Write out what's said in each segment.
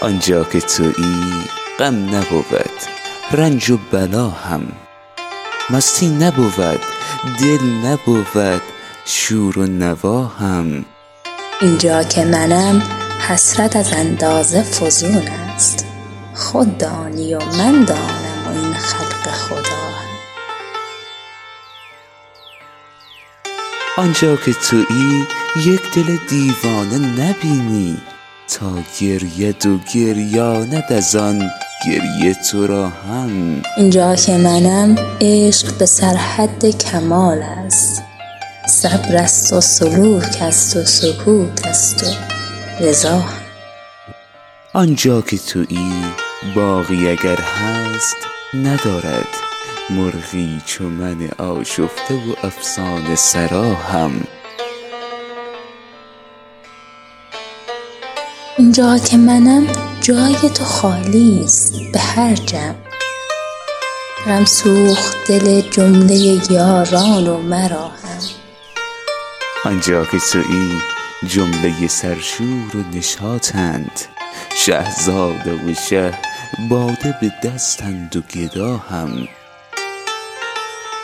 آنجا که تویی غم نبود رنج و بلا هم. مستی نبود دل نبود شور و نوا هم. اینجا که منم حسرت از اندازه فزون است. خود دانی و من دانم و این خلق خدا هم. آنجا که تویی یک دل دیوانه نبینی. تا گرید و گریاند از آن گریه تو را هم. اینجا که منم عشق به سرحد کمال است. صبر است و سلوک است و سکوت است و رضا. آنجا که تویی باغی اگر هست ندارد. مرغی چو من آشفته و افسانه سرا هم. اینجا که منم جای تو خالی است به هر جمع. غم سوخت دل جمله یاران و مرا هم. آنجا که تویی جمله سرشور و نشاطند. شهزاده و شه باده به دستند و گدا هم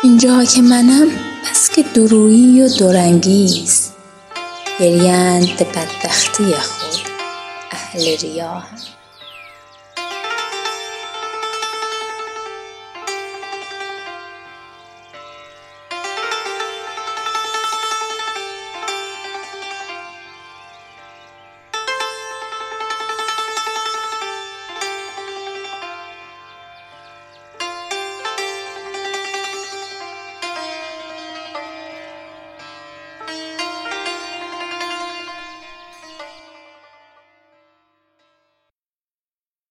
اینجا که منم بس که دورویی و دورانگیز. است گریند به بدبختی خود. ले रिया है